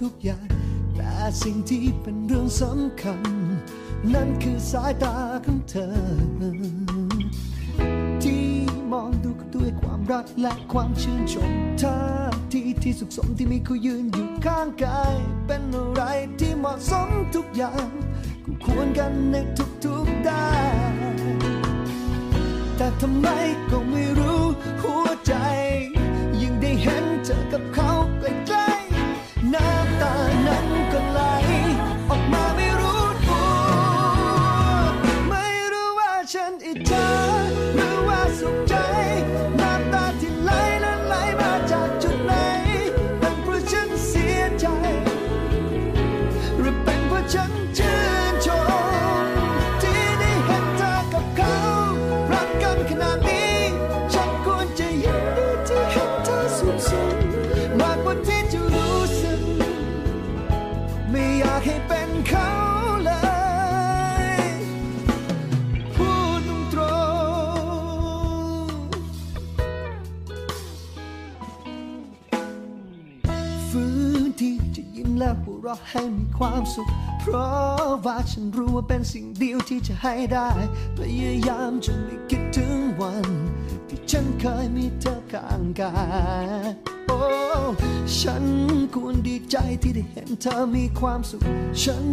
ทุกอย่าง แต่สิ่งที่เป็นเรื่องสำคัญ นั่นคือสายตาของเธอ ที่มองดูด้วยความรักและความชื่นชมท่าที่ที่สุขสมที่มีเขายืนอยู่ข้างกาย เป็นอะไรที่เหมาะสมทุกอย่างกูควรกันในทุกๆด้านแต่ทำไมก็ไม่รู้หัวใจ ยิ่งได้เห็นเธอกับเขาำ เป็นเขาเลย พูดตรงๆฟื้นที่จะยิ้มและหัวเราะให้มีความสุข เพราะว่าฉันรู้ว่าเป็นสิ่งเดียวที่จะให้ได้ พยายามจนไม่คิดถึงวัน ที่ฉันเคยมีเธอข้างกาย ฉันควรดีใจที่ได้เห็นเธอมีความสุข ฉัน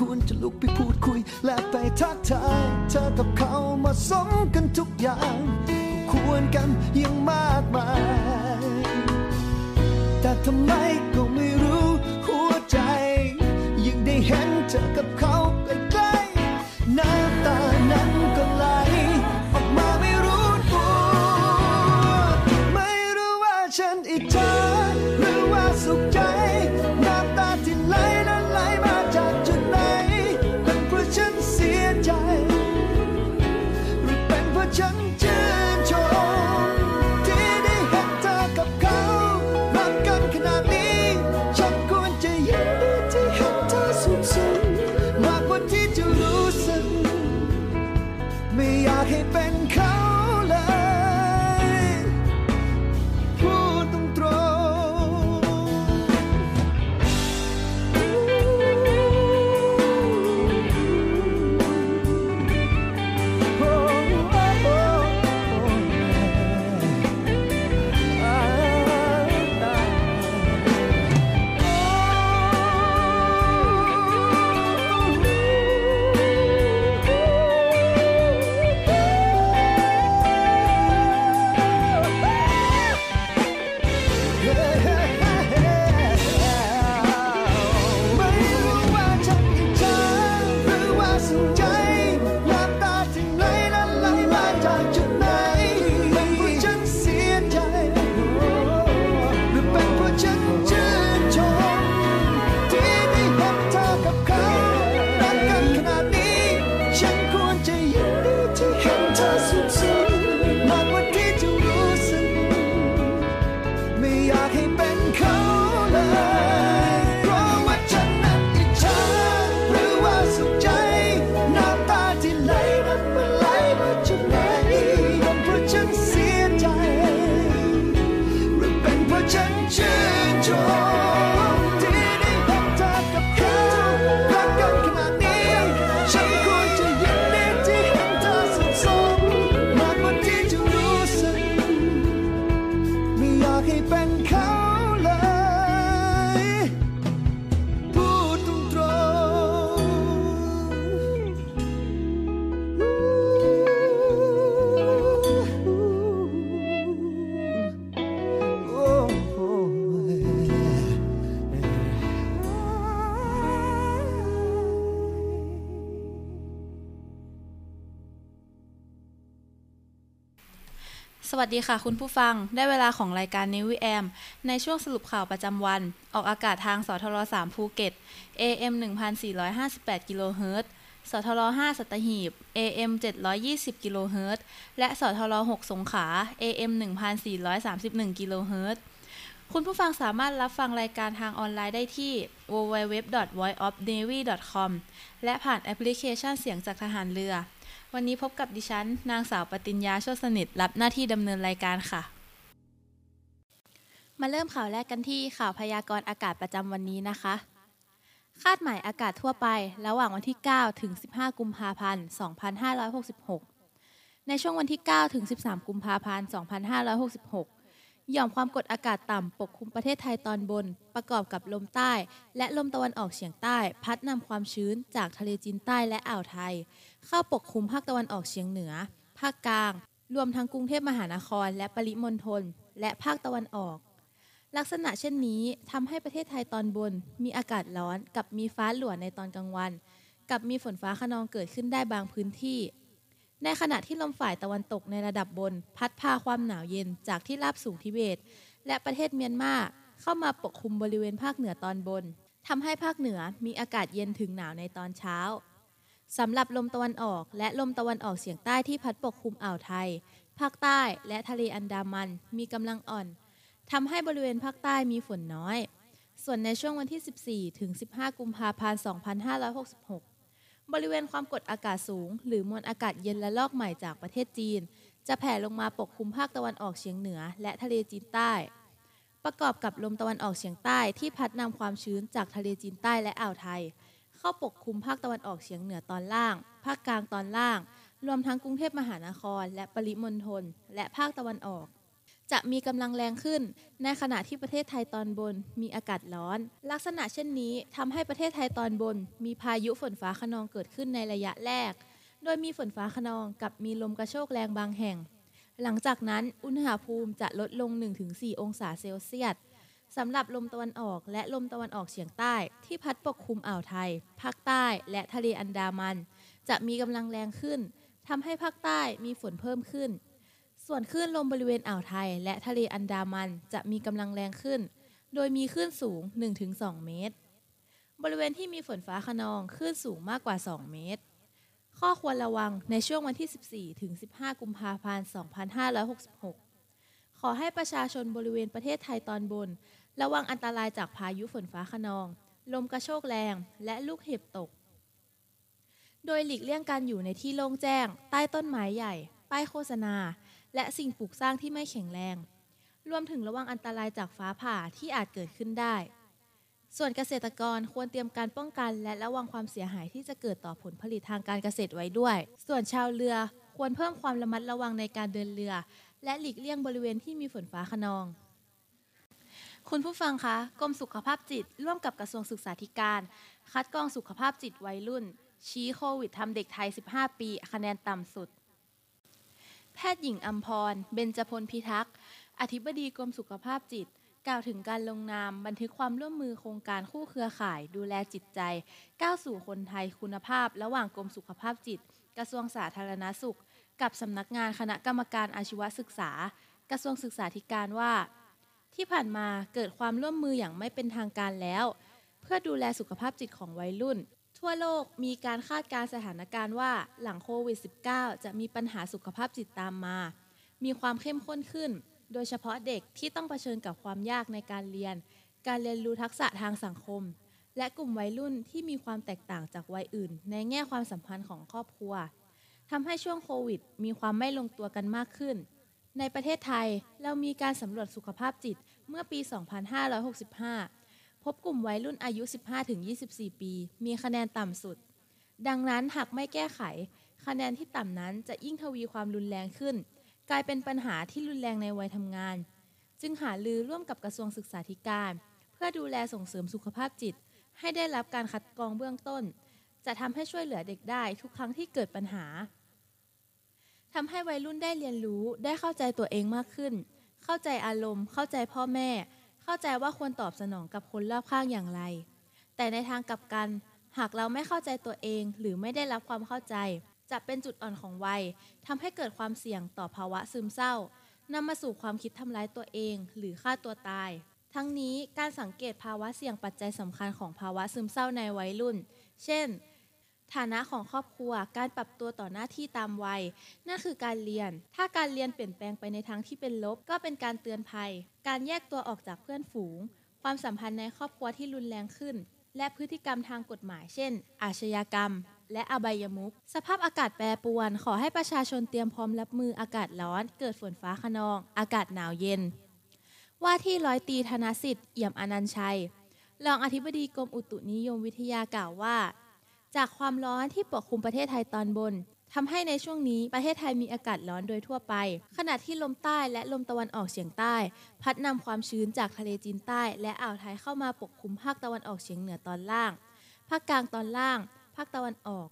ควรจะลุกไปพูดคุย และไปทักทาย เธอกับเขามาสมกันทุกอย่างก็ควรกันยังมากมาย แต่ทำไมก็ไม่รู้หัวใจ ยิ่งได้เห็นเธอกับเขา วัสดีค่ะคุณผู้ฟัง ได้เวลาของรายการ n นวิแอมในช่วงสรุปข่าวประจำวัน ออกอากาศทางสทร3ภูเก็ต AM 1458กิโลเฮิรตซ์สทร5สัตหีบ AM 720กิโลเฮิรตซ์และสทร6สงขลา AM 1431กิโลเฮิรตซ์คุณผู้ฟังสามารถรับฟังรายการทางออนไลน์ได้ที่ www.voiceofnavy.com และผ่านแอปพลิเคชันเสียงจากทหารเรือ วันนี้พบกับดิฉัน นางสาวปติญญาโชติสนิท รับหน้าที่ดำเนินรายการค่ะ มาเริ่มข่าวแรกกันที่ข่าวพยากรณ์อากาศประจำวันนี้นะคะ คาดหมายอากาศทั่วไประหว่างวันที่ 9 ถึง 15 กุมภาพันธ์ 2566 ในช่วงวันที่ 9 ถึง 13 กุมภาพันธ์ 2566หย่อมความกดอากาศต่ำปกคลุมประเทศไทยตอนบน ประกอบกับลมใต้ และลมตะวันออกเฉียงใต้ พัดนำความชื้นจากทะเลจีนใต้และอ่าวไทย เข้าปกคลุมภาคตะวันออกเฉียงเหนือ ภาคกลาง รวมทั้งกรุงเทพมหานคร และปริมณฑลและภาคตะวันออก ลักษณะเช่นนี้ทำให้ประเทศไทยตอนบน มีอากาศร้อนกับมีฟ้าหลวในตอนกลางวัน กับมีฝนฟ้าขนองเกิดขึ้นได้บางพื้นที่ ในขณะที่ลมฝ่ายตะวันตกในระดับบน พัดพาความหนาวเย็นจากที่ราบสูงทิเบต และประเทศเมียนมาเข้ามาปกคลุมบริเวณภาคเหนือตอนบนทำให้ภาคเหนือมีอากาศเย็นถึงหนาวในตอนเช้า สำหรับลมตะวันออก และลมตะวันออกเฉียงใต้ที่พัดปกคลุมอ่าวไทย ภาคใต้และทะเลอันดามันมีกำลังอ่อนทำให้บริเวณภาคใต้มีฝนน้อย ส่วนในช่วงวันที่ 14 ถึง 15 กุมภาพันธ์ 2566 บริเวณความกดอากาศสูง หรือมวลอากาศเย็นและลอกใหม่จากประเทศจีน จะแผ่ลงมาปกคลุมภาคตะวันออกเฉียงเหนือ และทะเลจีนใต้ ประกอบกับลมตะวันออกเฉียงใต้ที่พัดนำความชื้นจากทะเลจีนใต้และอ่าวไทย เข้าปกคลุมภาคตะวันออกเฉียงเหนือตอนล่าง ภาคกลางตอนล่าง รวมทั้งกรุงเทพมหานคร และปริมณฑลและภาคตะวันออก จะมีกำลังแรงขึ้น ในขณะที่ประเทศไทยตอนบนมีอากาศร้อน ลักษณะเช่นนี้ทำให้ประเทศไทยตอนบน มีพายุฝนฟ้าขนองเกิดขึ้นในระยะแรก โดยมีฝนฟ้าขนองกับมีลมกระโชกแรงบางแห่ง หลังจากนั้นอุณหภูมิจะลดลง 1-4 องศาเซลเซียส สำหรับลมตะวันออกและลมตะวันออกเฉียงใต้ ที่พัดปกคลุมอ่าวไทย ภาคใต้และทะเลอันดามัน จะมีกำลังแรงขึ้นทำให้ภาคใต้มีฝนเพิ่มขึ้น ส่วนคลื่นลมบริเวณอ่าวไทย และทะเลอันดามันจะมีกำลังแรงขึ้น โดยมีคลื่นสูง 1-2 เมตร บริเวณที่มีฝนฟ้าขนองคลื่นสูงมากกว่า 2 เมตร ข้อควรระวังในช่วงวันที่ 14 ถึง 15 กุมภาพันธ์ 2566 ขอให้ประชาชนบริเวณประเทศไทยตอนบน ระวังอันตรายจากพายุฝนฟ้าขนอง ลมกระโชกแรง และลูกเห็บตก โดยหลีกเลี่ยงการอยู่ในที่โล่งแจ้ง ใต้ต้นไม้ใหญ่ ป้ายโฆษณา และสิ่งปลูกสร้างที่ไม่แข็งแรง รวมถึงระวังอันตรายจากฟ้าผ่าที่อาจเกิดขึ้นได้ ส่วนเกษตรกรควรเตรียมการป้องกันและระวังความเสียหายที่จะเกิดต่อผลผลิตทางการเกษตรไว้ด้วย ส่วนชาวเรือควรเพิ่มความระมัดระวังในการเดินเรือ และหลีกเลี่ยงบริเวณที่มีฝนฟ้าขนอง คุณผู้ฟังคะกรมสุขภาพจิต ร่วมกับกระทรวงศึกษาธิการ คัดกรองสุขภาพจิตวัยรุ่น ชี้โควิดทำเด็กไทย 15 ปี คะแนนต่ำสุด แพทย์หญิงอัมพร เบญจพลพิทักษ์ อธิบดีกรมสุขภาพจิต กล่าวถึงการลงนาม บันทึกความร่วมมือโครงการคู่เครือข่าย ดูแลจิตใจ ก้าวสู่คนไทยคุณภาพ ระหว่างกรมสุขภาพจิต กระทรวงสาธารณสุข กับสำนักงานคณะกรรมการอาชีวศึกษา กระทรวงศึกษาธิการว่า ที่ผ่านมาเกิดความร่วมมืออย่างไม่เป็นทางการแล้ว เพื่อดูแลสุขภาพจิตของวัยรุ่น ทั่วโลกมีการคาดการสถานการณ์ว่าหลังโควิด -19 จะมีปัญหาสุขภาพจิตตามมา มีความเข้มข้นขึ้น โดยเฉพาะเด็กที่ต้องเผชิญกับความยากในการเรียน การเรียนรู้ทักษะทางสังคม และกลุ่มวัยรุ่นที่มีความแตกต่างจากวัยอื่น ในแง่ความสัมพันธ์ของครอบครัวทำให้ช่วงโควิด มีความไม่ลงตัวกันมากขึ้น ในประเทศไทยเรามีการสำรวจสุขภาพจิตเมื่อปี 2565 พบกลุ่มวัยรุ่นอายุ 15-24 ปี มีคะแนนต่ำสุด ดังนั้นหากไม่แก้ไข คะแนนที่ต่ำนั้นจะยิ่งทวีความรุนแรงขึ้น กลายเป็นปัญหาที่รุนแรงในวัยทำงาน จึงหาลือร่วมกับกระทรวงศึกษาธิการ เพื่อดูแลส่งเสริมสุขภาพจิต ให้ได้รับการคัดกรองเบื้องต้น จะทำให้ช่วยเหลือเด็กได้ทุกครั้งที่เกิดปัญหา ทำให้วัยรุ่นได้เรียนรู้ได้เข้าใจตัวเองมากขึ้น เข้าใจอารมณ์ เข้าใจพ่อแม่ เข้าใจว่าควรตอบสนองกับคนรอบข้างอย่างไร แต่ในทางกลับกัน หากเราไม่เข้าใจตัวเองหรือไม่ได้รับความเข้าใจ จะเป็นจุดอ่อนของวัยทำให้เกิดความเสี่ยงต่อภาวะซึมเศร้านำมาสู่ความคิดทำร้ายตัวเอง หรือฆ่าตัวตาย ทั้งนี้การสังเกตภาวะเสี่ยงปัจจัยสำคัญของภาวะซึมเศร้าในวัยรุ่น เช่น ฐานะของครอบครัว การปรับตัวต่อหน้าที่ตามวัย นั่นคือการเรียน ถ้าการเรียนเปลี่ยนแปลงไปในทางที่เป็นลบ ก็เป็นการเตือนภัย การแยกตัวออกจากเพื่อนฝูง ความสัมพันธ์ในครอบครัวที่รุนแรงขึ้น และพฤติกรรมทางกฎหมาย เช่น อาชญากรรม และอบายมุข สภาพอากาศแปรปรวน ขอให้ประชาชนเตรียมพร้อมรับมืออากาศร้อน เกิดฝนฟ้าขนอง อากาศหนาวเย็น ว่าที่ร้อยตีธนสิทธิ์ เอี่ยมอนันชัย รองอธิบดีกรมอุตุนิยมวิทยากล่าวว่า จากความร้อนที่ปกคลุมประเทศไทยตอนบนทำให้ในช่วงนี้ประเทศไทยมีอากาศร้อนโดยทั่วไป ขณะที่ลมใต้และลมตะวันออกเฉียงใต้ พัดนำความชื้นจากทะเลจีนใต้ และอ่าวไทยเข้ามาปกคลุมภาคตะวันออกเฉียงเหนือตอนล่าง ภาคกลางตอนล่าง ภาคตะวันออก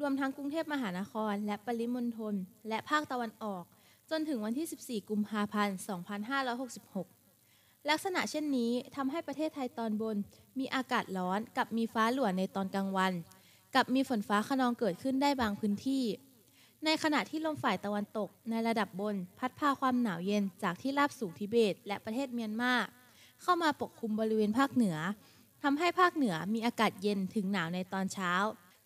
รวมทั้งกรุงเทพมหานคร และปริมณฑลและภาคตะวันออก จนถึงวันที่ 14 กุมภาพันธ์ 2566ลักษณะเช่นนี้ทำให้ประเทศไทยตอนบน มีอากาศร้อนกับมีฟ้าหลัวในตอนกลางวัน กับมีฝนฟ้าขนองเกิดขึ้นได้บางพื้นที่ ในขณะที่ลมฝ่ายตะวันตกในระดับบน พัดพาความหนาวเย็นจากที่ราบสูงทิเบต และประเทศเมียนมาเข้ามาปกคลุมบริเวณภาคเหนือทำให้ภาคเหนือมีอากาศเย็นถึงหนาวในตอนเช้า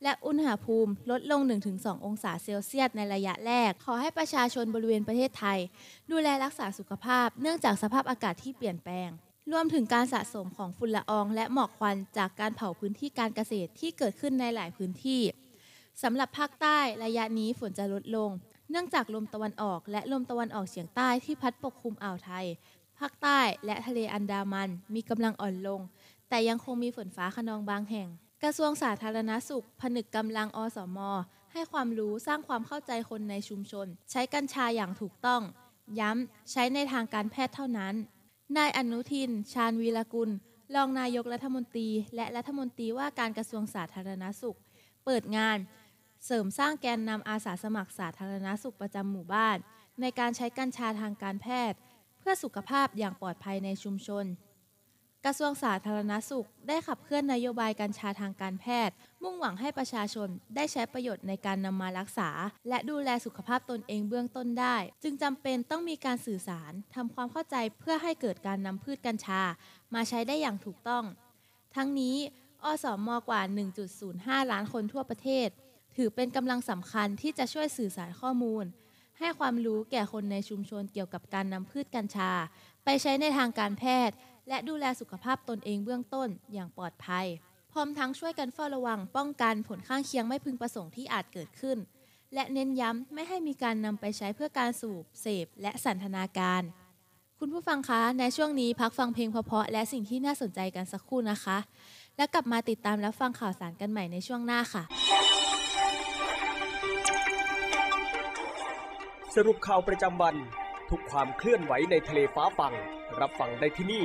และอุณหภูมิลดลง 1-2 องศาเซลเซียสในระยะแรก ขอให้ประชาชนบริเวณประเทศไทย ดูแลรักษาสุขภาพ เนื่องจากสภาพอากาศที่เปลี่ยนแปลง รวมถึงการสะสมของฝุ่นละอองและหมอกควันจากการเผาพื้นที่การเกษตรที่เกิดขึ้นในหลายพื้นที่สำหรับภาคใต้ระยะนี้ฝนจะลดลง เนื่องจากลมตะวันออกและลมตะวันออกเฉียงใต้ที่พัดปกคลุมอ่าวไทย ภาคใต้และทะเลอันดามันมีกำลังอ่อนลง แต่ยังคงมีฝนฟ้าขนองบางแห่ง กระทรวงสาธารณสุข ผนึกกำลังอสม ให้ความรู้สร้างความเข้าใจคนในชุมชน ใช้กัญชาอย่างถูกต้อง ย้ำใช้ในทางการแพทย์เท่านั้น นายอนุทิน ชาญวีรกุล รองนายกรัฐมนตรี และรัฐมนตรีว่าการกระทรวงสาธารณสุข เปิดงาน เสริมสร้างแกนนำอาสาสมัครสาธารณสุขประจำหมู่บ้าน ในการใช้กัญชาทางการแพทย์ เพื่อสุขภาพอย่างปลอดภัยในชุมชน กระทรวงสาธารณสุข ได้ขับเคลื่อนนโยบายกัญชาทางการแพทย์ มุ่งหวังให้ประชาชนได้ใช้ประโยชน์ในการนำมารักษา และดูแลสุขภาพตนเองเบื้องต้นได้ จึงจำเป็นต้องมีการสื่อสารทำความเข้าใจเพื่อให้เกิดการนำพืชกัญชา มาใช้ได้อย่างถูกต้อง ทั้งนี้ อสมกว่า 1.05 ล้านคนทั่วประเทศ ถือเป็นกำลังสำคัญที่จะช่วยสื่อสารข้อมูล ให้ความรู้แก่คนในชุมชนเกี่ยวกับการนำพืชกัญชา ไปใช้ในทางการแพทย์ และดูแลสุขภาพตนเองเบื้องต้นอย่างปลอดภัย พร้อมทั้งช่วยกันเฝ้าระวัง ป้องกันผลข้างเคียงไม่พึงประสงค์ที่อาจเกิดขึ้น และเน้นย้ำไม่ให้มีการนำไปใช้เพื่อการสูบ เสพ และสันทนาการ คุณผู้ฟังคะในช่วงนี้พักฟังเพลงเพาะๆและสิ่งที่น่าสนใจกันสักครู่นะคะ แล้วกลับมาติดตามรับฟังข่าวสารกันใหม่ในช่วงหน้าค่ะสรุปข่าวประจำวัน ทุกความเคลื่อนไหวในทะเลฟ้าฟัง รับฟังได้ที่นี่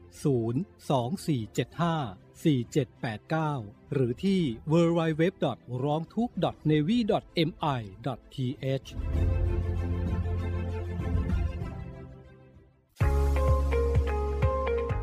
02475 4789 หรือที่ www.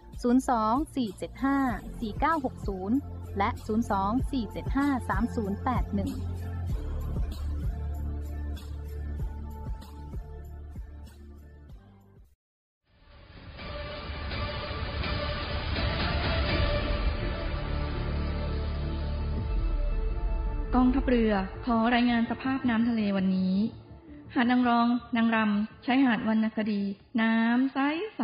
02-475-4960 และ 02-475-3081กองทัพเรือขอรายงานสภาพน้ำทะเลวันนี้ หาดนางรอง นางรำใช้หาดวรรณคดี น้ำใสใส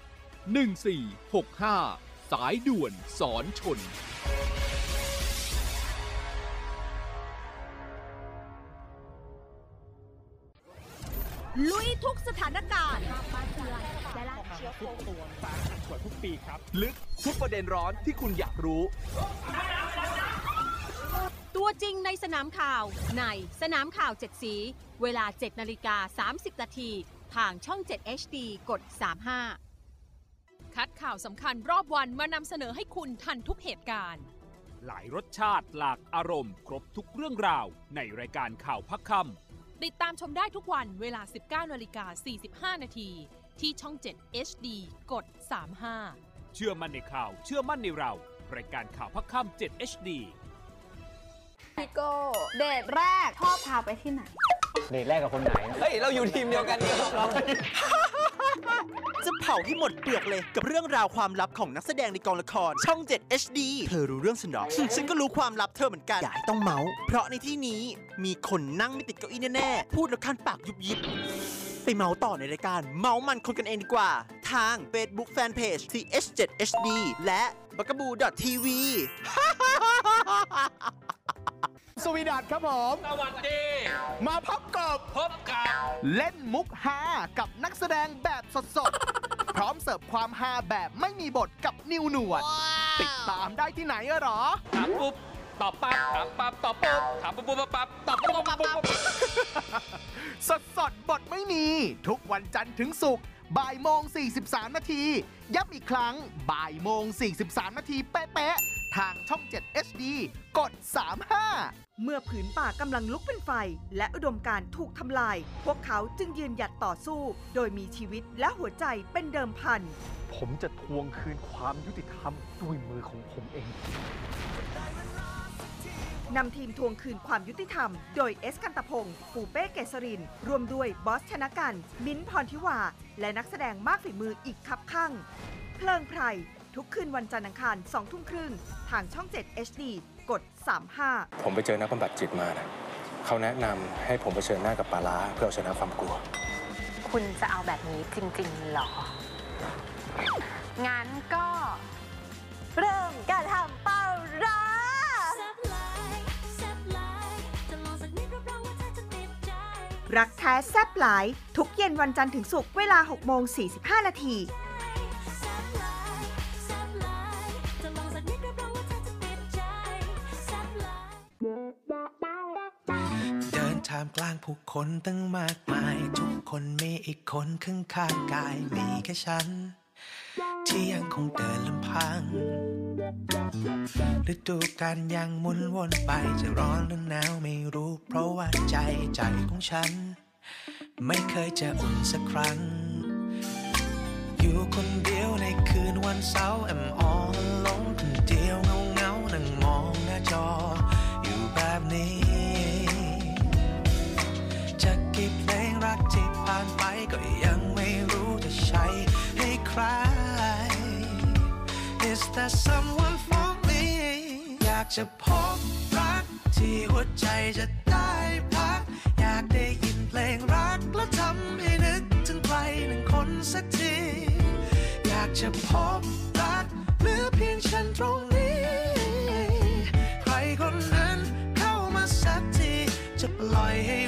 1465 สายด่วนสอนชน ลุยทุกสถานการณ์ทุกตัวตาชัดกว่าทุกปีครับ ลึกทุกประเด็นร้อนที่คุณอยากรู้ ตัวจริงในสนามข่าว ในสนามข่าว7สี เวลา 7นาฬิกา30นาทีทางช่อง 7 HD กด 35 คัดข่าวสำคัญรอบวันมานำเสนอให้คุณทันทุกเหตุการณ์ หลายรสชาติหลากอารมณ์ ครบทุกเรื่องราว ในรายการข่าวพักคำติดตามชมได้ทุกวันเวลา 19นาฬิกา45 นาที ที่ช่อง 7 HD กด 35 เชื่อมั่นในข่าว เชื่อมั่นในเรา รายการข่าวพักคำ7 HD พี่โก้เดทแรกชอบพาไปที่ไหน เดทแรกกับคนไหน เฮ้ย เราอยู่ทีมเดียวกันนี่ครับ จะเผาให้หมดเปลือกเลยกับเรื่องราวความลับของนักแสดงในกองละคร ช่อง 7 HD เธอรู้เรื่องฉันหรอ ฉันก็รู้ความลับเธอเหมือนกัน อย่าให้ต้องเมาส์ เพราะในที่นี้มีคนนั่งไม่ติดเก้าอี้แน่ๆ พูดแล้วคันปากยุบยิบ ไปเมาส์ต่อในรายการ เมาส์มันคนกันเองดีกว่า ทาง Facebook Fanpage TH7HD และ b a g a b o o TV สวีดัตครับผม สวัสดี มาพบกับพบกับ เล่นมุกฮากับนักแสดงแบบสดๆ พร้อมเสิร์ฟความฮาแบบไม่มีบทกับนิวหนวด ติดตามได้ที่ไหนอะหรอ ถามปุ๊บตอบปั๊บถามปั๊บตอบปุ๊บถามปุ๊บปุ๊บปั๊บตอบปุ๊บปุ๊บปุ๊บสดสดๆบทไม่มี ทุกวันจันทร์ถึงศุกร์ บ่ายโมง 43 นาที ย้ำอีกครั้งบ่ายโมง 43 นาทีเป๊ะๆ ทางช่อง 7 HD กด 35 เมื่อผืนป่ากำลังลุกเป็นไฟ และอุดมการณ์ถูกทำลาย พวกเขาจึงยืนหยัดต่อสู้ โดยมีชีวิตและหัวใจเป็นเดิมพัน ผมจะทวงคืนความยุติธรรมด้วยมือของผมเอง นำทีมทวงคืนความยุติธรรม โดยเอสกันตะพงศ์ปูเป้เกษริน รวมด้วยบอสชนะกัน มิ้นท์พรทิวา และนักแสดงมากฝีมืออีกคับข้างเพลิงไพรทุกคืนวันจันทร์อังคาร2ทุ่มครึ่ง ทางช่อง 7 HD กด 35 ผมไปเจอนักบำบัดจิตมานะเขาแนะนำให้ผมเผชิญหน้ากับปลาร้าเพื่อเอาชนะความกลัว คุณจะเอาแบบนี้จริงๆหรอ งั้นก็ เริ่มการทำปลาร้า รักแท้แซ่บหลาย ทุกเย็นวันจันทร์ถึงศุกร์เวลา 6 โมง 45 นาทีเดินท่ามกลางผู้คนตั้งมากมาย ทุกคนมีอีกคนข้างข้างกายมีแค่ฉัน ที่ยังคงเดินลำพังฤดูการยังหมุนวนไปจะร้อนหรือหนาวไม่รู้ เพราะว่าใจใจของฉัน ไม่เคยจะอุ่นสักครั้ง อยู่คนเดียวในคืนวันเสาร์แอมออลงคนเดียวเงาเงานั่งมองหน้าจอ อยู่แบบนี้จะกี่เพลงรักที่ผ่านไปก็ยังไม่รู้จะใช้ให้ใคร Is there someone for me อยากจะพบรัก ที่หัวใจจะได้พัก อยากได้ยินเพลงรัก แล้วทำให้นึกถึงใครหนึ่งคนสักที อยากจะพบรักเหลือเพียงฉันตรงนี้ ใครคนนั้นเข้ามาสักที จะปล่อยให้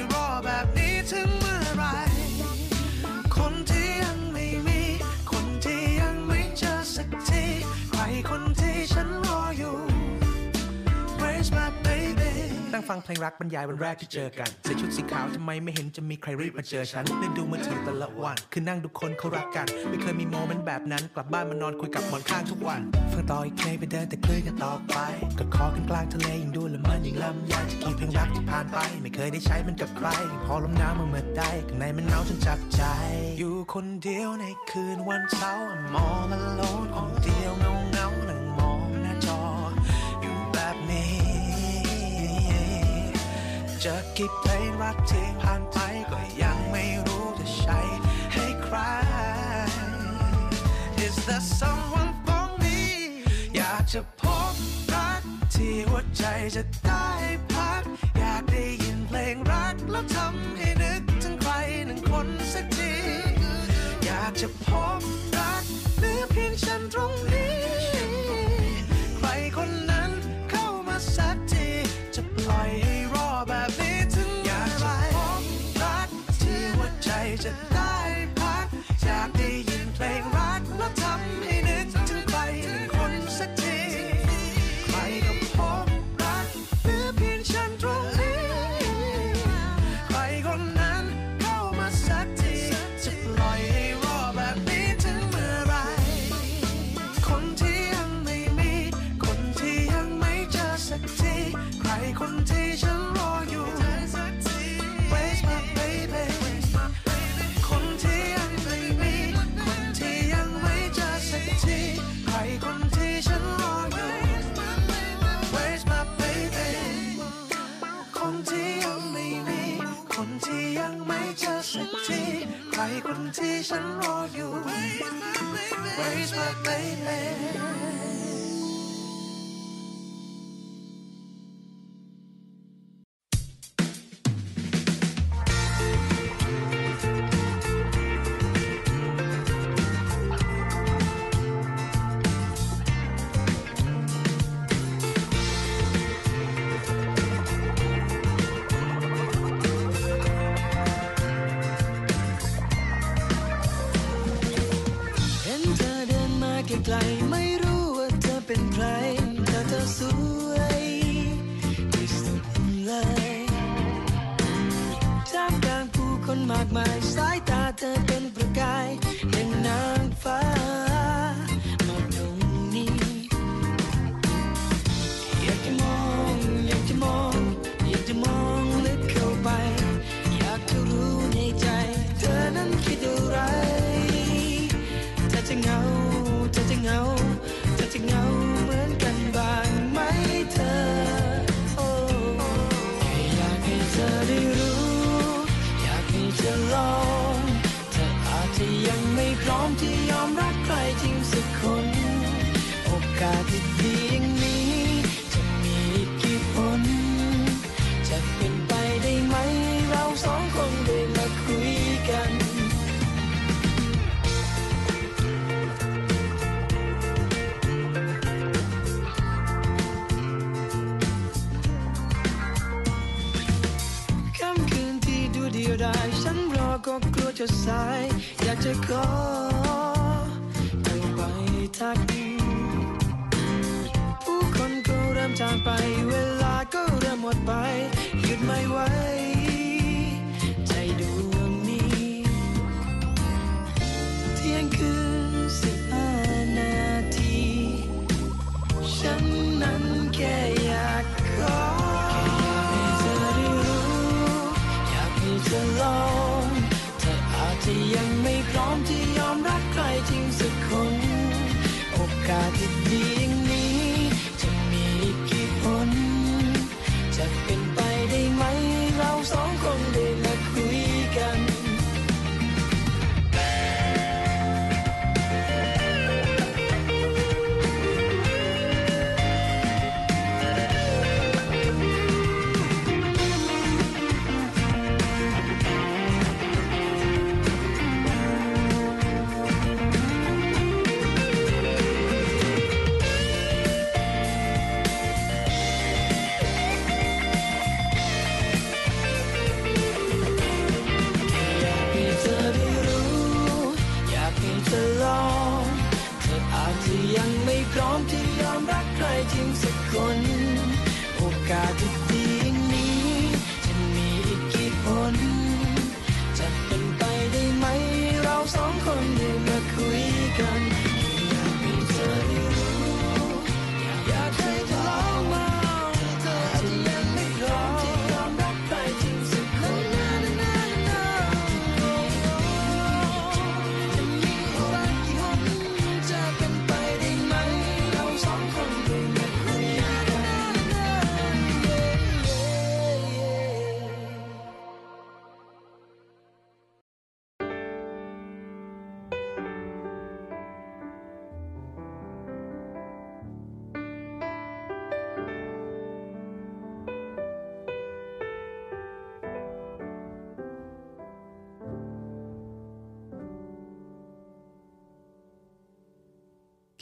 นั่งฟังเพลงรักบรรยายวันแรกที่เจอกันใส่ชุดสีขาวทำไมไม่เห็นจะมีใครรีบมาเจอฉันเล่นดูมือถือแต่ละวัน คือนั่งดูคนเขารักกัน ไม่เคยมีโมเมนต์แบบนั้นกลับบ้านมานอนคุยกับหมอนข้างทุกวัน ฟังต่ออีกเพลงไปเดินแต่คลื่นกันต่อไปกอดคอกันกลางทะเลยังดูละมันยังลำยายจะกี่เพลงรักที่ผ่านไป ไม่เคยได้ใช้มันกับใครพอลมหนาวมาเมื่อใดข้างในมันหนาวจนจับใจ อยู่คนเดียวในคืนวันเสาร์ I'm all alone คนเดียวเงา จะกี่เพลงรักที่ผ่านไปก็ยังไม่รู้จะใช้ให้ใคร Is there someone for me อยากจะพบรักที่หัวใจจะได้พัก อยากได้ยินเพลงรักแล้วทำให้นึกถึงใครหนึ่งคนสักที อยากจะพบรักเหลือเพียงฉันตรงนี้ ใครคนนั้นเข้ามาสักทีจะปล่อยให้ แบบนี้ถึงอยากจะพบรักที่หัวใจจะได้ ครคนที่ฉันรออยู่ Where's my baby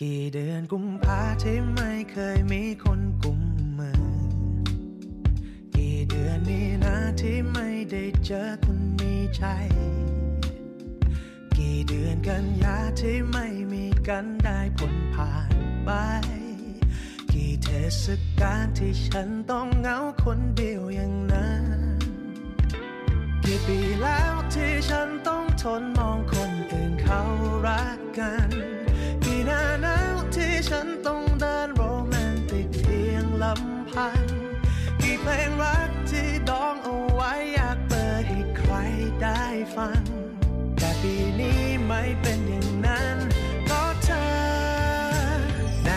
กี่เดือนกุมภาที่ไม่เคยมีคนกุมมือ กี่เดือนนี้นะที่ไม่ได้เจอคนมีใจ กี่เดือนกันยาที่ไม่มีกันได้ผลผ่านไป กี่เทศกาลที่ฉันต้องเหงาคนเดียวอย่างนั้น กี่ปีแล้วที่ฉันต้องทนมองคนอื่นเขารักกัน ฉันต้องเดินโรแมนติกเพียงลำพัง กี่เพลงรักที่ดองเอาไว้อยากเปิดให้ใครได้ฟัง แต่ปีนี้ไม่เป็นอย่างนั้นเพราะเธอ ใน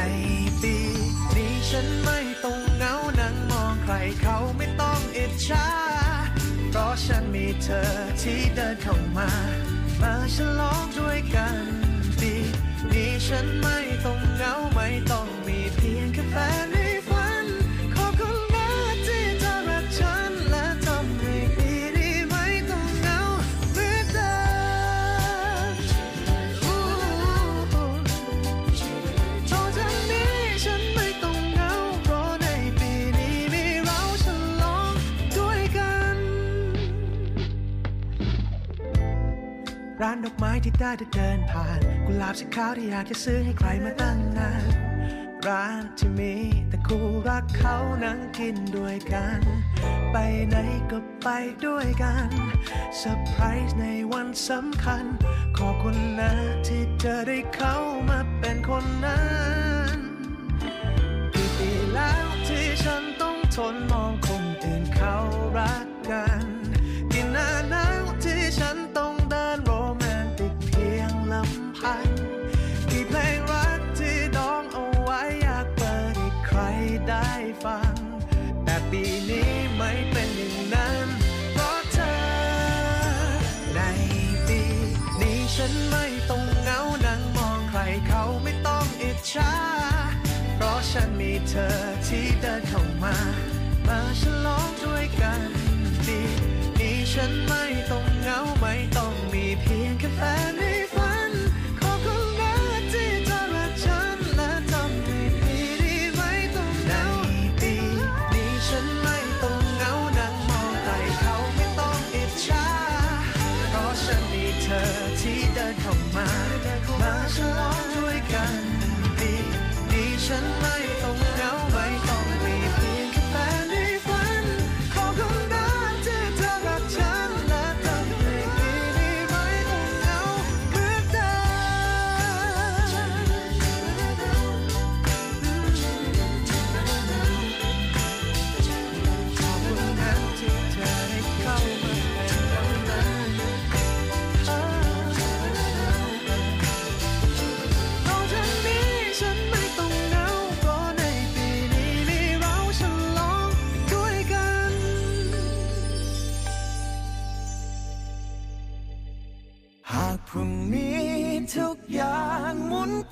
ปีนี้ฉันไม่ต้องเหงานั่งมองใครเขาไม่ต้องอิจฉา เพราะฉันมีเธอที่เดินเข้ามา มาฉลองด้วยกันปีนี้ฉันไม่ต้อง แค่ในฝัน ขอบคุณนะที่เธอรักฉัน และทำให้ปีนี้ไม่ต้องเหงาเหมือนเดิมอู้โทษทางนี้ฉันไม่ต้องเหงา เพราะในปีนี้มีเราฉลองด้วยกัน ร้านดอกไม้ที่ได้เดินผ่าน กุหลาบสีขาวที่อยากจะซื้อให้ใครมาตั้งนาน ร้านที่มีแต่คู่รักเขานั่งกินด้วยกัน ไปไหนก็ไปด้วยกันเซอร์ไพรส์ในวันสำคัญ ขอบคุณนะที่เธอได้เข้ามาเป็นคนนั้นกี่ปีแล้วที่ฉันต้องทนมองคนอื่นเขารักกันกี่น้าหนาวที่ฉัน ช้า เพราะฉันมีเธอที่เดินเข้ามา มาฉลองด้วยกันปีนี้ฉันไม่ต้อง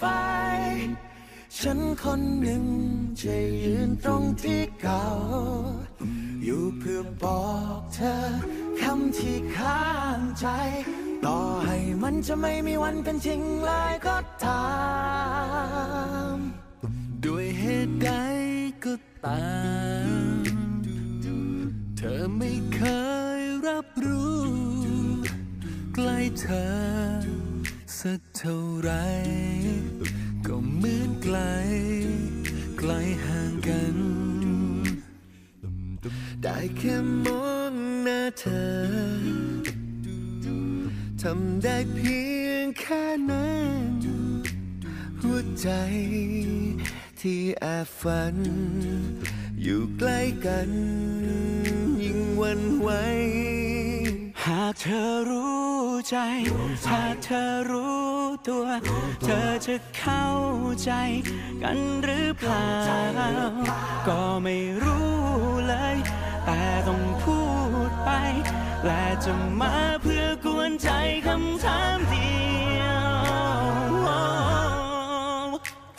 ไป ฉันคนหนึ่งจะยืนตรงที่เก่า อยู่เพื่อบอกเธอคำที่ข้างใจ ต่อให้มันจะไม่มีวันเป็นจริงเลยก็ตาม ด้วยเหตุใดก็ตาม เธอไม่เคยรับรู้ ใกล้เธอสักเท่าไหรก็เหมือน ไกล ไกลห่างกัน ได้แค่มองหน้าเธอ ทำได้เพียงแค่นั้น หัวใจที่แอบฝัน อยู่ใกล้กัน ยิ่งวันไหว หากเธอรู้ใจ หากเธอรู้ตัว เธอจะเข้าใจกันหรือเปล่า ก็ไม่รู้เลย แต่ต้องพูดไป และจะมาเพื่อกวนใจคำถามเดียว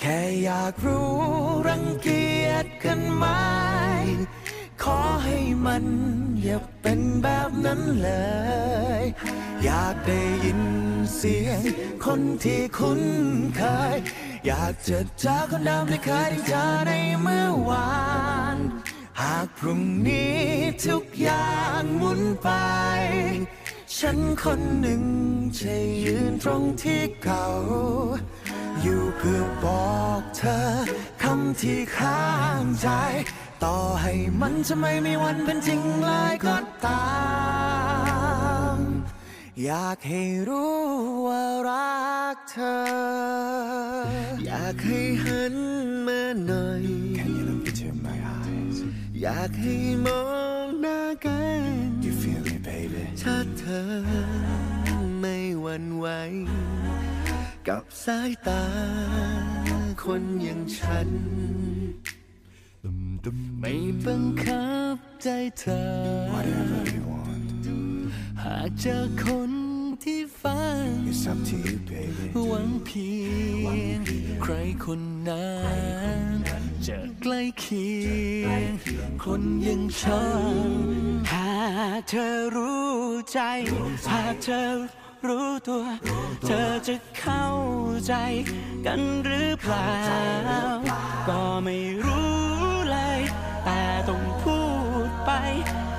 แค่อยากรู้รังเกียจกันไหม ขอให้มัน อย่าเป็นแบบนั้นเลย อยากได้ยินเสียง คนที่คุ้นเคย อยากจะเจอคนเดิมที่เคยได้เจอในเมื่อวาน หากพรุ่งนี้ทุกอย่างหมุนไป ฉันคนหนึ่งจะยืนตรงที่เก่า อยู่เพื่อบอกเธอคำที่ข้างใจ ต่อให้มันจะไม่มีวันเป็นจริงเลยก็ตาม อยากให้รู้ว่ารักเธอ อยากให้หันมาหน่อย Can you look into my eyes อยากให้มองหน้ากัน You feel me baby ถ้าเธอไม่หวั่นไหวกับสายตาคนอย่างฉัน ไม่บังคับใจเธอหากเจอคนที่ฟังหวังเพียงใครคนนั้นจะใกล้เคียง คนอย่างฉันหากเธอรู้ใจ หากเธอรู้ตัว เธอจะเข้าใจกันหรือเปล่า ก็ไม่รู้เลย แต่ต้องพูดไป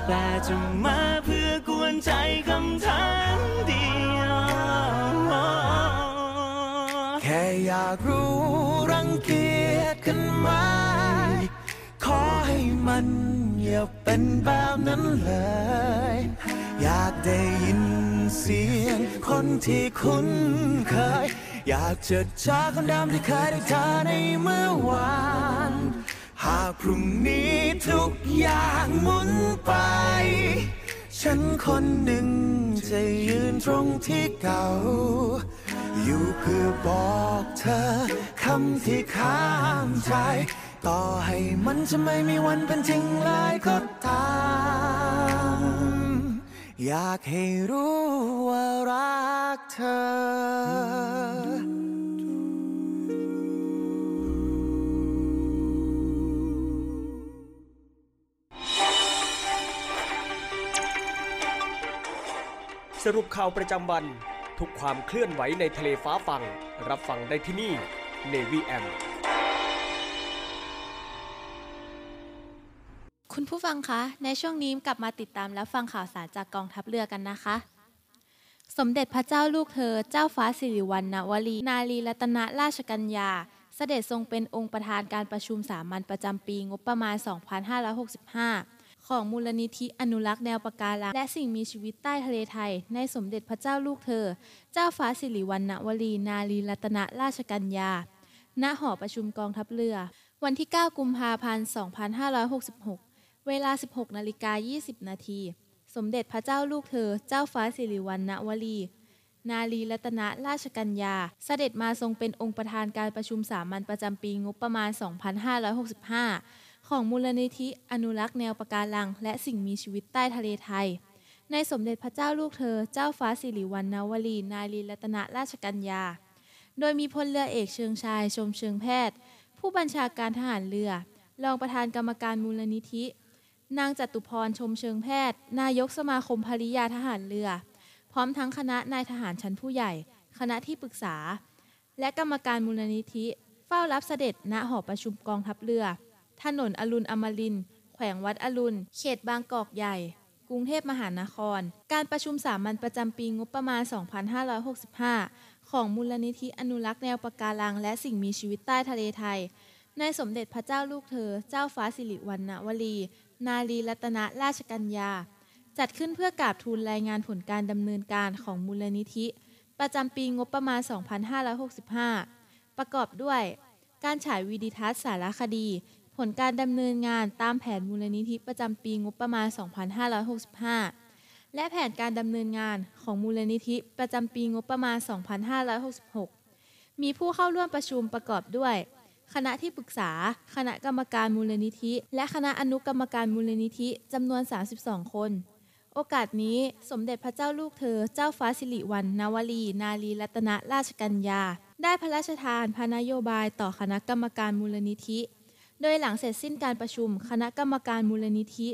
และจะมาเพื่อกวนใจคำถามเดียว แค่อยากรู้รังเกียจกันไหมขอให้มันอย่าเป็นแบบนั้นเลย อยากได้ยินเสียงคนที่คุ้นเคย อยากจะเจอคนเดิมที่เคยได้เจอในเมื่อวานากพรุ่งนี้ทุกอย่างหมุนไป ฉันคนหนึ่งจะยืนตรงที่เก่า อยู่เพื่อบอกเธอคำที่ข้ามใจ ต่อให้มันจะไม่มีวันเป็นจริงเลยก็ตาม อยากให้รู้ว่ารักเธอ สรุปข่าวประจำวัน ทุกความเคลื่อนไหวในทะเลฟ้าฟัง รับฟังได้ที่นี่ Navy M คุณผู้ฟังคะ ในช่วงนี้กลับมาติดตามและฟังข่าวสารจากกองทัพเรือกันนะคะ สมเด็จพระเจ้าลูกเธอ เจ้าฟ้าสิริวัณณวลี นารีรัตนราชกัญญา เสด็จทรงเป็นองค์ประธานการประชุมสามัญประจำปีงบประมาณ 2565 ของมูลนิธิอนุรักษ์แนวปะการังและสิ่งมีชีวิตใต้ทะเลไทย ในสมเด็จพระเจ้าลูกเธอ เจ้าฟ้าสิริวัณณวลีนารีรัตนราชกัญญา ณ หอประชุมกองทัพเรือ วันที่ 9 กุมภาพันธ์ 2566 เวลา 16นาฬิกา20 นาที สมเด็จพระเจ้าลูกเธอ เจ้าฟ้าสิริวัณณวลีนารีรัตนราชกัญญา เสด็จมาทรงเป็นองค์ประธานการประชุมสามัญประจำปีงบประมาณ 2565 ของมูลนิธิอนุรักษ์แนวปะการัง และสิ่งมีชีวิตใต้ทะเลไทย ในสมเด็จพระเจ้าลูกเธอ เจ้าฟ้าสิริวัณณวลี นารีรัตนราชกัญญา โดยมีพลเรือเอกเชิงชายชมเชิงแพทย์ ผู้บัญชาการทหารเรือ รองประธานกรรมการมูลนิธิ นางจตุพรชมเชิงแพทย์ นายกสมาคมภริยาทหารเรือ พร้อมทั้งคณะนายทหารชั้นผู้ใหญ่ คณะที่ปรึกษา และกรรมการมูลนิธิ เฝ้ารับเสด็จณหอประชุมกองทัพเรือ ถนนอรุณอมรินแขวงวัดอรุณ เขตบางกอกใหญ่ กรุงเทพมหานคร การประชุมสามัญประจำปีงบประมาณ 2565 ของมูลนิธิอนุรักษ์แนวปะการัง และสิ่งมีชีวิตใต้ทะเลไทย ในสมเด็จพระเจ้าลูกเธอ เจ้าฟ้าสิริวัณณวลี นารีรัตนราชกัญญา จัดขึ้นเพื่อกราบทูลรายงานผลการดำเนินการของมูลนิธิ ประจำปีงบประมาณ 2565 ประกอบด้วย การฉายวีดิทัศน์สารคดี ผลการดำเนินงานตามแผนมูลนิธิประจำปีงบประมาณ 2565 และแผนการดำเนินงานของมูลนิธิประจำปีงบประมาณ 2566 มีผู้เข้าร่วมประชุมประกอบด้วย คณะที่ปรึกษา คณะกรรมการมูลนิธิ และคณะอนุกรรมการมูลนิธิจำนวน 32 คน โอกาสนี้สมเด็จพระเจ้าลูกเธอ เจ้าฟ้าสิริวัณณวลี นารีรัตนราชกัญญาได้พระราชทานพระนโยบายต่อคณะกรรมการมูลนิธิ โดยหลังเสร็จสิ้นการประชุม คณะกรรมการมูลนิธิ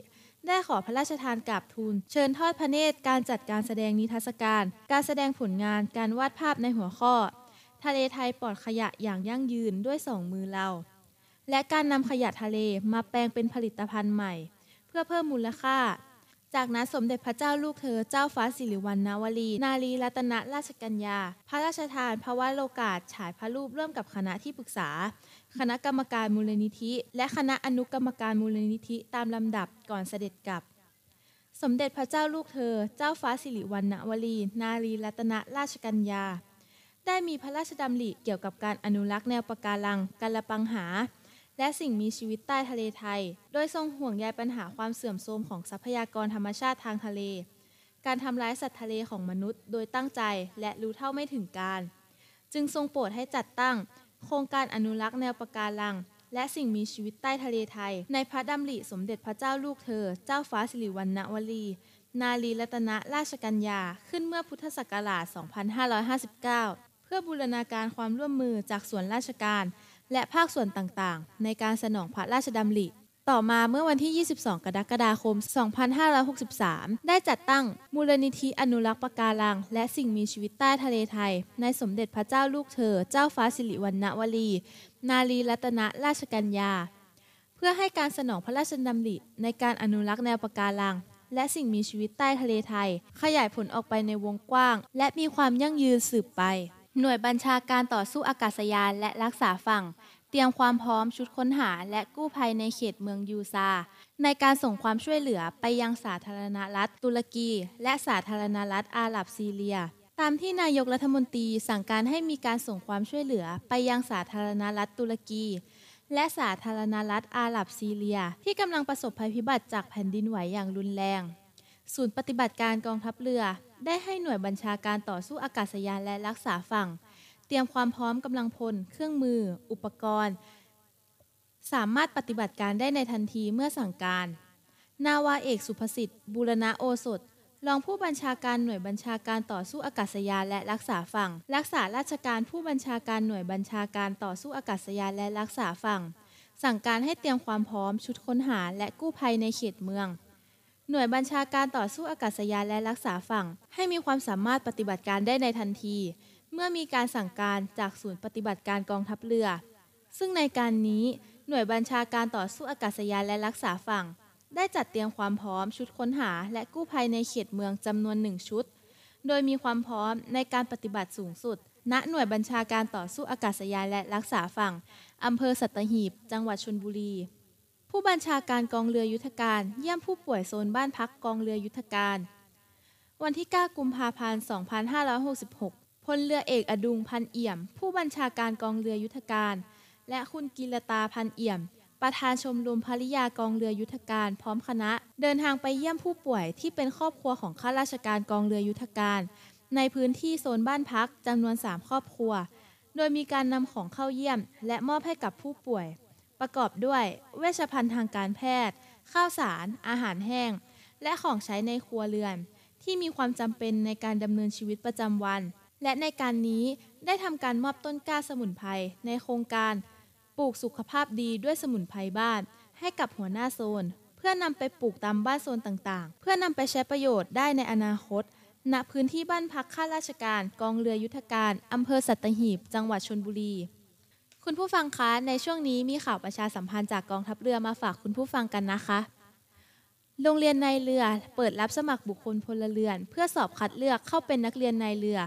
ได้ขอพระราชทานกราบทูล เชิญทอดพระเนตรการจัดการแสดงนิทรรศการ การแสดงผลงานการวาดภาพในหัวข้อ ทะเลไทยปลอดขยะอย่างยั่งยืนด้วยสองมือเรา และการนำขยะทะเลมาแปลงเป็นผลิตภัณฑ์ใหม่ เพื่อเพิ่มมูลค่า จากนั้นสมเด็จพระเจ้าลูกเธอเจ้าฟ้าสิริวัณณวลี นารีรัตนราชกัญญา พระราชทานพระวโรกาสฉายพระรูปร่วมกับคณะที่ปรึกษา คณะกรรมการมูลนิธิ และคณะอนุกรรมการมูลนิธิตามลำดับก่อนเสด็จกลับ สมเด็จพระเจ้าลูกเธอ เจ้าฟ้าสิริวัณณวลี นารีรัตนราชกัญญา ได้มีพระราชดำริเกี่ยวกับการอนุรักษ์แนวปะการังกาลปังหา และสิ่งมีชีวิตใต้ทะเลไทย โดยทรงห่วงใยปัญหาความเสื่อมโทรมของทรัพยากรธรรมชาติทางทะเล การทำร้ายสัตว์ทะเลของมนุษย์ โดยตั้งใจและรู้เท่าไม่ถึงการ จึงทรงโปรดให้จัดตั้ง โครงการอนุรักษ์แนวปะการัง และสิ่งมีชีวิตใต้ทะเลไทย ในพระดำริสมเด็จพระเจ้าลูกเธอ เจ้าฟ้าสิริวัณณวลี นารีรัตนราชกัญญา ขึ้นเมื่อพุทธศักราช 2559 เพื่อบูรณาการความร่วมมือจากส่วนราชการ และภาคส่วนต่างๆ ในการสนองพระราชดำริ ต่อมาเมื่อวันที่ 22 กรกฎาคม 2563 ได้จัดตั้งมูลนิธิอนุรักษ์ปะการัง และสิ่งมีชีวิตใต้ทะเลไทย ในสมเด็จพระเจ้าลูกเธอ เจ้าฟ้าสิริวัณณวลี นารีรัตนราชกัญญา เพื่อให้การสนองพระราชดำริในการอนุรักษ์แนวปะการัง และสิ่งมีชีวิตใต้ทะเลไทย ขยายผลออกไปในวงกว้าง และมีความยั่งยืนสืบไป หน่วยบัญชาการต่อสู้อากาศยานและรักษาฝั่ง เตรียมความพร้อมชุดค้นหา และกู้ภัยในเขตเมืองยูซา ในการส่งความช่วยเหลือไปยังสาธารณรัฐตุรกี และสาธารณรัฐอาหรับซีเรีย ตามที่นายกรัฐมนตรีสั่งการให้มีการส่งความช่วยเหลือไปยังสาธารณรัฐตุรกี และสาธารณรัฐอาหรับซีเรีย ที่กำลังประสบภัยพิบัติจากแผ่นดินไหวอย่างรุนแรง ศูนย์ปฏิบัติการกองทัพเรือ ได้ให้หน่วยบัญชาการต่อสู้อากาศยานและรักษาฝั่ง รียมความพร้อมกำลังพล เครื่องมือ อุปกรณ์ สามารถปฏิบัติการได้ในทันทีเมื่อสั่งการ นาวาเอกสุภสิทธิ์บูรณะโอสถรองผู้บัญชาการหน่วยบัญชาการต่อสู้อากาศยานและรักษาฝั่ง รักษาราชการผู้บัญชาการหน่วยบัญชาการต่อสู้อากาศยานและรักษาฝั่ง สั่งการให้เตรียมความพร้อมชุดค้นหาและกู้ภัยในเขตเมือง หน่วยบัญชาการต่อสู้อากาศยานและรักษาฝั่ง ให้มีความสามารถปฏิบัติการได้ในทันที เมื่อมีการสั่งการจากศูนย์ปฏิบัติการกองทัพเรือ ซึ่งในการนี้หน่วยบัญชาการต่อสู้อากาศยานและรักษาฝั่ง ได้จัดเตรียมความพร้อมชุดค้นหา และกู้ภัยในเขตเมืองจำนวนหนึ่งชุด โดยมีความพร้อมในการปฏิบัติสูงสุด ณหน่วยบัญชาการต่อสู้อากาศยานและรักษาฝั่งอำเภอสัตหีบ จังหวัดชลบุรี ผู้บัญชาการกองเรือยุทธการ เยี่ยมผู้ป่วยโซนบ้านพักกองเรือยุทธการ วันที่ 9 กุมภาพันธ์ 2566 พลเรือเอกอดุงพันเอี่ยม ผู้บัญชาการกองเรือยุทธการ และคุณกิรตาพันเอี่ยม ประธานชมรมภริยากองเรือยุทธการ พร้อมคณะ เดินทางไปเยี่ยมผู้ป่วยที่เป็นครอบครัวของข้าราชการกองเรือยุทธการ ในพื้นที่โซนบ้านพักจำนวน 3 ครอบครัว โดยมีการนำของเข้าเยี่ยม และมอบให้กับผู้ป่วย ประกอบด้วยเวชภัณฑ์ทางการแพทย์ ข้าวสาร อาหารแห้ง และของใช้ในครัวเรือน ที่มีความจำเป็นในการดำเนินชีวิตประจำวัน และในการนี้ได้ทำการมอบต้นกล้าสมุนไพรในโครงการ ปลูกสุขภาพดีด้วยสมุนไพรบ้าน ให้กับหัวหน้าโซน เพื่อนำไปปลูกตามบ้านโซนต่างๆ เพื่อนำไปใช้ประโยชน์ได้ในอนาคต ณพื้นที่บ้านพักข้าราชการกองเรือยุทธการอำเภอสัตหีบ จังหวัดชลบุรี คุณผู้ฟังคะในช่วงนี้มีข่าวประชาสัมพันธ์จากกองทัพเรือมาฝากคุณผู้ฟังกันนะคะโรงเรียนนายเรือเปิดรับสมัครบุคคลพลเรือน เพื่อสอบคัดเลือกเข้าเป็นนักเรียนนายเรือ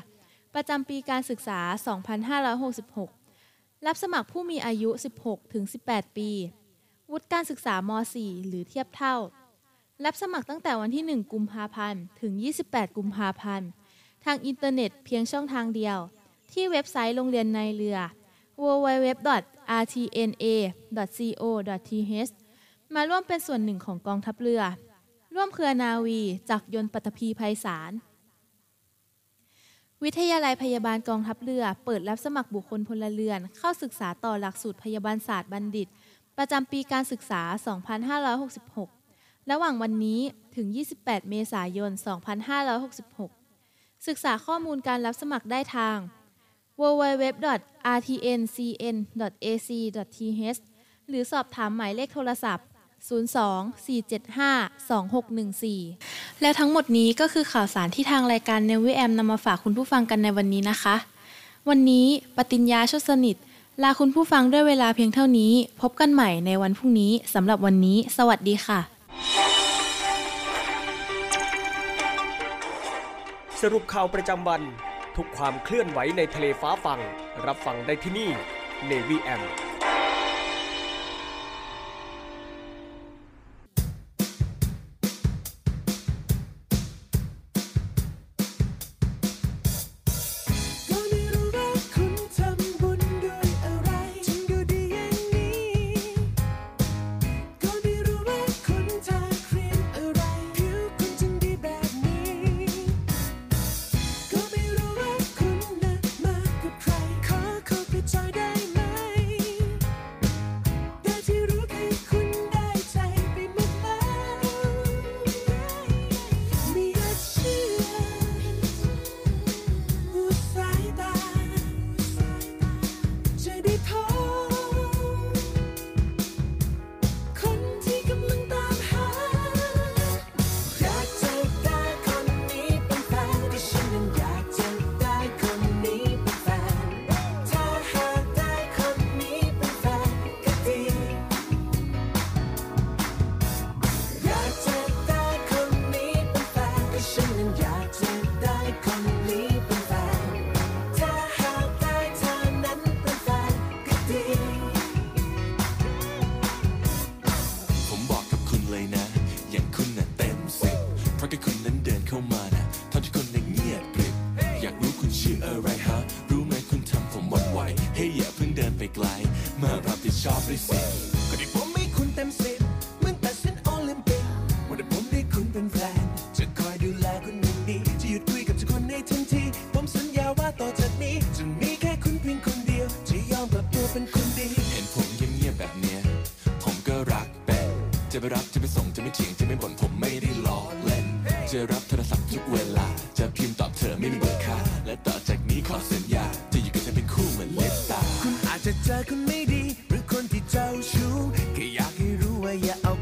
ประจำปีการศึกษา 2566 รับสมัครผู้มีอายุ 16-18 ปี วุฒิการศึกษาม .4 หรือเทียบเท่า รับสมัครตั้งแต่วันที่ 1 กุมภาพันธ์ ถึง 28 กุมภาพันธ์ ทางอินเทอร์เน็ตเพียงช่องทางเดียว ที่เว็บไซต์โรงเรียนนายเรือ www.rtna.co.th มาร่วมเป็นส่วนหนึ่งของกองทัพเรือ ร่วมเครือนาวีจากยนต์ปัตภีภัยสาร วิทยาลัยพยาบาลกองทัพเรือ เปิดรับสมัครบุคคลพลเรือน เข้าศึกษาต่อหลักสูตรพยาบาลศาสตร์บัณฑิต ประจำปีการศึกษา 2566 ระหว่างวันนี้ถึง 28 เมษายน 2566 ศึกษาข้อมูลการรับสมัครได้ทาง www.rtncn.ac.th หรือสอบถามหมายเลขโทรศัพท์ 02-475-2614 และทั้งหมดนี้ก็คือข่าวสารที่ทางรายการเนวิแอมนำมาฝากคุณผู้ฟังกันในวันนี้นะคะ วันนี้ปติญญาชดสนิท ลาคุณผู้ฟังด้วยเวลาเพียงเท่านี้ พบกันใหม่ในวันพรุ่งนี้สำหรับวันนี้ สวัสดีค่ะ สรุปข่าวประจำวัน ทุกความเคลื่อนไหวในทะเลฟ้าฟัง รับฟังได้ที่นี่ Navy M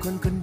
คนคน